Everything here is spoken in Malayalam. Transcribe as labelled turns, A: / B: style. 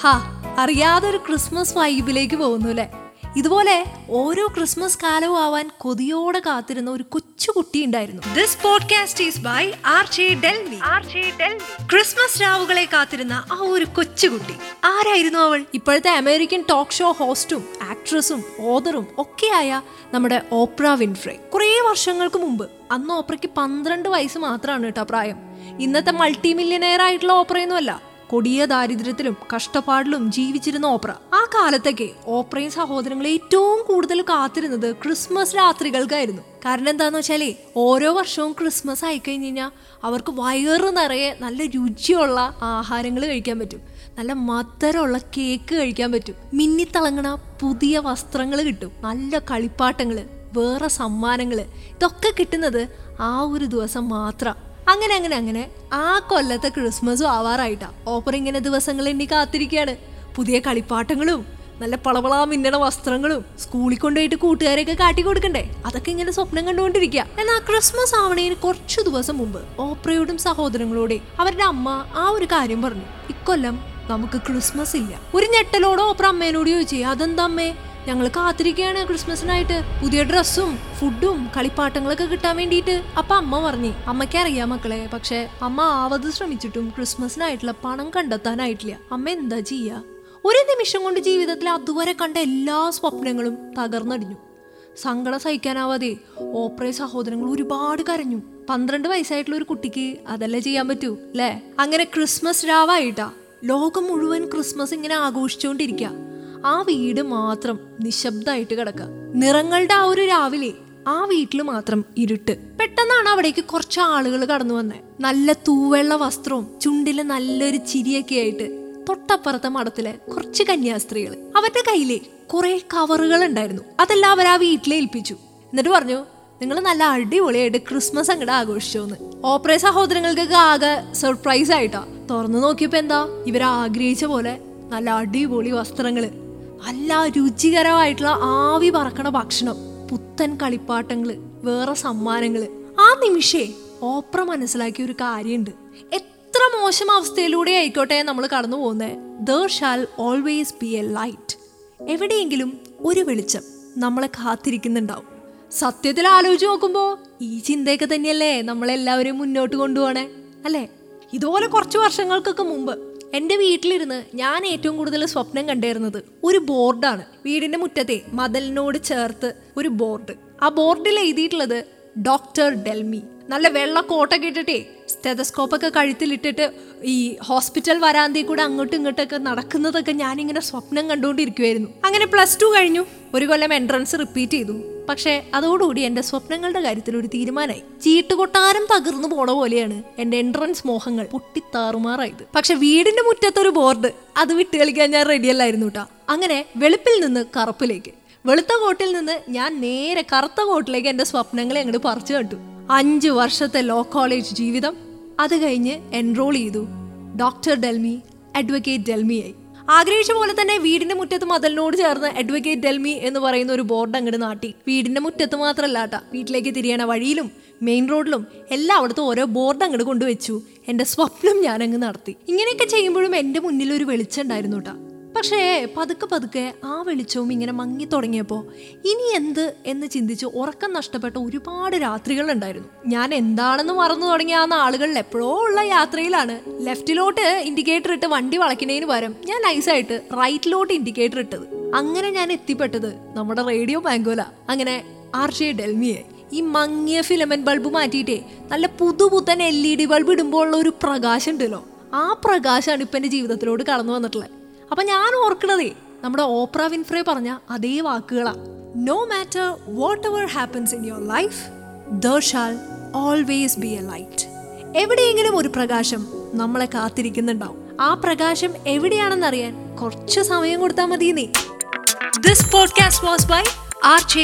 A: ഹാ അറിയാതെ ഒരു ക്രിസ്മസ് വൈബിലേക്ക് പോകുന്നു അല്ലേ ഇതുപോലെ ഓരോ ക്രിസ്മസ് കാലവും ആവാൻ കൊതിയോടെ കാത്തിരുന്ന ഒരു കൊച്ചു കുട്ടി ഉണ്ടായിരുന്നു. This podcast is by R J Delmi R J Delmi Christmas രാവുകളെ കാത്തിരുന്ന ആ ഒരു കൊച്ചുകുട്ടി ആരായിരുന്നു അവൾ? ഇപ്പോഴത്തെ അമേരിക്കൻ ടോക്ക് ഷോ ഹോസ്റ്റും ആക്ട്രസും ഓതറും ഒക്കെയായ നമ്മുടെ ഓപ്ര വിൻഫ്രേ കുറേ വർഷങ്ങൾക്ക് മുമ്പ്. അന്ന് ഓപ്രയ്ക്ക് പന്ത്രണ്ട് വയസ്സ് മാത്രമാണ് കേട്ടോ പ്രായം. ഇന്നത്തെ മൾട്ടി മില്യനെയർ ആയിട്ടുള്ള ഓപ്രയൊന്നുമല്ല കൊടിയ ദാരിദ്ര്യത്തിലും കഷ്ടപ്പാടിലും ജീവിച്ചിരുന്ന ഓപ്ര. ആ കാലത്തൊക്കെ ഓപ്രയും സഹോദരങ്ങളെ ഏറ്റവും കൂടുതൽ കാത്തിരുന്നത് ക്രിസ്മസ് രാത്രികൾക്കായിരുന്നു. കാരണം എന്താന്ന് വെച്ചാലേ ഓരോ വർഷവും ക്രിസ്മസ് ആയിക്കഴിഞ്ഞ് കഴിഞ്ഞാൽ അവർക്ക് വയറ് നിറയെ നല്ല രുചിയുള്ള ആഹാരങ്ങൾ കഴിക്കാൻ പറ്റും. നല്ല മധുരമുള്ള കേക്ക് കഴിക്കാൻ പറ്റും. മിന്നിത്തിളങ്ങണ പുതിയ വസ്ത്രങ്ങൾ കിട്ടും. നല്ല കളിപ്പാട്ടങ്ങൾ വേറെ സമ്മാനങ്ങൾ ഇതൊക്കെ കിട്ടുന്നത് ആ ഒരു ദിവസം മാത്രം. അങ്ങനെ അങ്ങനെ അങ്ങനെ. ആ കൊല്ലത്തെ ക്രിസ്മസും ആവാറായിട്ടാ. ഓപ്പർ ഇങ്ങനെ ദിവസങ്ങൾ എണ്ണി കാത്തിരിക്കുകയാണ് പുതിയ കളിപ്പാട്ടങ്ങളും നല്ല പളവളാ മിന്നണ വസ്ത്രങ്ങളും സ്കൂളിൽ കൊണ്ടുപോയിട്ട് കൂട്ടുകാരെയൊക്കെ കാട്ടി കൊടുക്കണ്ടേ? അതൊക്കെ ഇങ്ങനെ സ്വപ്നം കണ്ടുകൊണ്ടിരിക്കുക എന്നാൽ ക്രിസ്മസ് ആവണേന് കുറച്ചു ദിവസം മുമ്പ് ഓപ്രയോടും സഹോദരങ്ങളോടെ അവരുടെ അമ്മ ആ ഒരു കാര്യം പറഞ്ഞു. ഇക്കൊല്ലം നമുക്ക് ക്രിസ്മസ് ഇല്ല. ഒരു ഞെട്ടലോടെ ഓപ്ര അമ്മേനോട് ചോദിച്ചേ അതെന്താ അമ്മേ? ഞങ്ങൾ കാത്തിരിക്കുകയാണ് ക്രിസ്മസിനായിട്ട്. പുതിയ ഡ്രസ്സും ഫുഡും കളിപ്പാട്ടങ്ങളൊക്കെ കിട്ടാൻ വേണ്ടിയിട്ട്. അപ്പൊ അമ്മ പറഞ്ഞു അമ്മയ്ക്ക് അറിയാം മക്കളെ പക്ഷെ അമ്മ ആവത് ശ്രമിച്ചിട്ടും ക്രിസ്മസിനായിട്ടുള്ള പണം കണ്ടെത്താനായിട്ടില്ല. അമ്മ എന്താ ചെയ്യാ? ഒരു നിമിഷം കൊണ്ട് ജീവിതത്തിൽ അതുവരെ കണ്ട എല്ലാ സ്വപ്നങ്ങളും തകർന്നടിഞ്ഞു. സങ്കടം സഹിക്കാനാവാതെ ഓപ്രയ സഹോദരങ്ങൾ ഒരുപാട് കരഞ്ഞു. പന്ത്രണ്ട് വയസ്സായിട്ടുള്ള ഒരു കുട്ടിക്ക് അതല്ലേ ചെയ്യാൻ പറ്റൂ അല്ലേ? അങ്ങനെ ക്രിസ്മസ് രാവായിട്ടാ. ലോകം മുഴുവൻ ക്രിസ്മസ് ഇങ്ങനെ ആഘോഷിച്ചുകൊണ്ടിരിക്കുക ആ വീട് മാത്രം നിശബ്ദമായിട്ട് കിടക്കുക നിറങ്ങളുടെ ആ ഒരു രാവിലെ ആ വീട്ടിൽ മാത്രം ഇരുട്ട്. പെട്ടെന്നാണ് അവിടേക്ക് കുറച്ച് ആളുകൾ കടന്നു വന്നേ. നല്ല തൂവെള്ള വസ്ത്രവും ചുണ്ടിൽ നല്ലൊരു ചിരിയൊക്കെ ആയിട്ട് തൊട്ടപ്പുറത്തെ മഠത്തിലെ കുറച്ച് കന്യാസ്ത്രീകൾ അവരുടെ കയ്യിലെ കുറെ കവറുകൾ ഉണ്ടായിരുന്നു. അതെല്ലാം അവർ ആ വീട്ടിലെ ഏൽപ്പിച്ചു. എന്നിട്ട് പറഞ്ഞു നിങ്ങൾ നല്ല അടിപൊളിയായിട്ട് ക്രിസ്മസ് അങ്ങോട്ട് ആഘോഷിച്ചോന്ന്. ഓപ്പറേ സഹോദരങ്ങൾക്കൊക്കെ ആകെ സർപ്രൈസ് ആയിട്ടാ. തുറന്നു നോക്കിയപ്പോ എന്താ? ഇവർ ആഗ്രഹിച്ച പോലെ നല്ല അടിപൊളി വസ്ത്രങ്ങൾ. നല്ല രുചികരമായിട്ടുള്ള ആവി പറക്കണ ഭക്ഷണം. പുത്തൻ കളിപ്പാട്ടങ്ങൾ വേറെ സമ്മാനങ്ങൾ. ആ നിമിഷേ ഓപ്ര മനസ്സിലാക്കിയ ഒരു കാര്യമുണ്ട് എത്ര മോശം അവസ്ഥയിലൂടെ ആയിക്കോട്ടെ നമ്മൾ കടന്നു പോകുന്നത് there shall always be a light എവിടെയെങ്കിലും ഒരു വെളിച്ചം നമ്മളെ കാത്തിരിക്കുന്നുണ്ടാവും. സത്യത്തിൽ ആലോചിച്ച് നോക്കുമ്പോൾ ഈ ചിന്തയൊക്കെ തന്നെയല്ലേ നമ്മളെല്ലാവരെയും മുന്നോട്ട് കൊണ്ടുപോകണേ? അല്ലേ? ഇതുപോലെ കുറച്ച് വർഷങ്ങൾക്കൊക്കെ മുമ്പ് എന്റെ വീട്ടിലിരുന്ന് ഞാൻ ഏറ്റവും കൂടുതൽ സ്വപ്നം കണ്ടിരുന്നത് ഒരു ബോർഡാണ്. വീടിന്റെ മുറ്റത്തെ മതലിനോട് ചേർത്ത് ഒരു ബോർഡ്. ആ ബോർഡിൽ എഴുതിയിട്ടുള്ളത് ഡോക്ടർ ഡെൽമി. നല്ല വെള്ള കോട്ടൊക്കെ ഇട്ടിട്ടേ സ്റ്റെതസ്കോപ്പൊക്കെ കഴുത്തിലിട്ടിട്ട് ഈ ഹോസ്പിറ്റൽ വരാന്തയിൽ കൂടെ അങ്ങോട്ടും ഇങ്ങോട്ടൊക്കെ നടക്കുന്നതൊക്കെ ഞാനിങ്ങനെ സ്വപ്നം കണ്ടുകൊണ്ടിരിക്കുമായിരുന്നു അങ്ങനെ പ്ലസ് ടു കഴിഞ്ഞു. ഒരു കൊല്ലം എൻട്രൻസ് റിപ്പീറ്റ് ചെയ്തു. പക്ഷേ അതോടുകൂടി എന്റെ സ്വപ്നങ്ങളുടെ കാര്യത്തിൽ ഒരു തീരുമാനമായി. ചീട്ടുകൊട്ടാരം തകർന്നു പോണ പോലെയാണ് എന്റെ എൻട്രൻസ് മോഹങ്ങൾ പൊട്ടിത്താറുമാറായത്. പക്ഷെ വീടിന്റെ മുറ്റത്തൊരു ബോർഡ് അത് വിട്ട് കളിക്കാൻ ഞാൻ റെഡിയല്ലായിരുന്നു കേട്ടോ അങ്ങനെ വെളുപ്പിൽ നിന്ന് കറുപ്പിലേക്ക്. വെളുത്ത കോട്ടിൽ നിന്ന് ഞാൻ നേരെ കറുത്ത കോട്ടിലേക്ക് എന്റെ സ്വപ്നങ്ങളെ അങ്ങോട്ട് പറിച്ചു കണ്ടു. അഞ്ച് വർഷത്തെ ലോ കോളേജ് ജീവിതം. അത് കഴിഞ്ഞ് എൻറോൾ ചെയ്തു. ഡോക്ടർ ഡെൽമി അഡ്വക്കേറ്റ് ഡെൽമിയായി. ആഗ്രഹിച്ച പോലെ തന്നെ വീടിന്റെ മുറ്റത്ത് മതലിനോട് ചേർന്ന് അഡ്വക്കേറ്റ് ഡെൽമി എന്ന് പറയുന്ന ഒരു ബോർഡ് അങ്ങോട്ട് നാട്ടി. വീടിന്റെ മുറ്റത്ത് മാത്രമല്ല കേട്ടാ വീട്ടിലേക്ക് തിരിയണ വഴിയിലും മെയിൻ റോഡിലും എല്ലായിടത്തും ഓരോ ബോർഡ് അങ്ങോട്ട് കൊണ്ടുവച്ചു. എന്റെ സ്വപ്നം ഞാൻ അങ്ങ് നടത്തി. ഇങ്ങനെയൊക്കെ ചെയ്യുമ്പോഴും എന്റെ മുന്നിൽ ഒരു വെളിച്ചം ഉണ്ടായിരുന്നു പക്ഷേ പതുക്കെ പതുക്കെ ആ വെളിച്ചവും ഇങ്ങനെ മങ്ങി തുടങ്ങിയപ്പോൾ ഇനി എന്ത് എന്ന് ചിന്തിച്ച് ഉറക്കം നഷ്ടപ്പെട്ട ഒരുപാട് രാത്രികൾ ഉണ്ടായിരുന്നു ഞാൻ എന്താണെന്ന് മറന്നു തുടങ്ങിയ ആ നാളുകളിൽ എപ്പോഴോ ഉള്ള യാത്രയിലാണ്. ലെഫ്റ്റിലോട്ട് ഇൻഡിക്കേറ്റർ ഇട്ട് വണ്ടി വളയ്ക്കുന്നതിന് പകരം ഞാൻ നൈസായിട്ട് റൈറ്റിലോട്ട് ഇൻഡിക്കേറ്റർ ഇട്ടത്. അങ്ങനെ ഞാൻ എത്തിപ്പെട്ടത് നമ്മുടെ റേഡിയോ ബാങ്കോല അങ്ങനെ ആർ ജെ ഡെൽമിയെ. ഈ മങ്ങിയ ഫിലമെന്റ് ബൾബ് മാറ്റിയിട്ടേ നല്ല പുതുപുത്തൻ എൽ ഇ ഡി ബൾബ് ഇടുമ്പോൾ ഉള്ള ഒരു പ്രകാശം ഉണ്ടല്ലോ. ആ പ്രകാശമാണ് ഇപ്പം എന്റെ ജീവിതത്തിലോട് കടന്നു വന്നിട്ടുള്ളത്. അപ്പൊ ഞാൻ ഓർക്കണതേ നമ്മുടെ ഓപ്ര വിൻഫ്രേ പറഞ്ഞ അതേ വാക്കുകളാ. No matter whatever happens in your life the shall always be a light എവിടെയെങ്കിലും ഒരു പ്രകാശം നമ്മളെ കാത്തിരിക്കുന്നുണ്ടാവും. ആ പ്രകാശം എവിടെയാണെന്നറിയാൻ കുറച്ച് സമയം കൊടുത്താൽ മതി നീ this podcast was by R J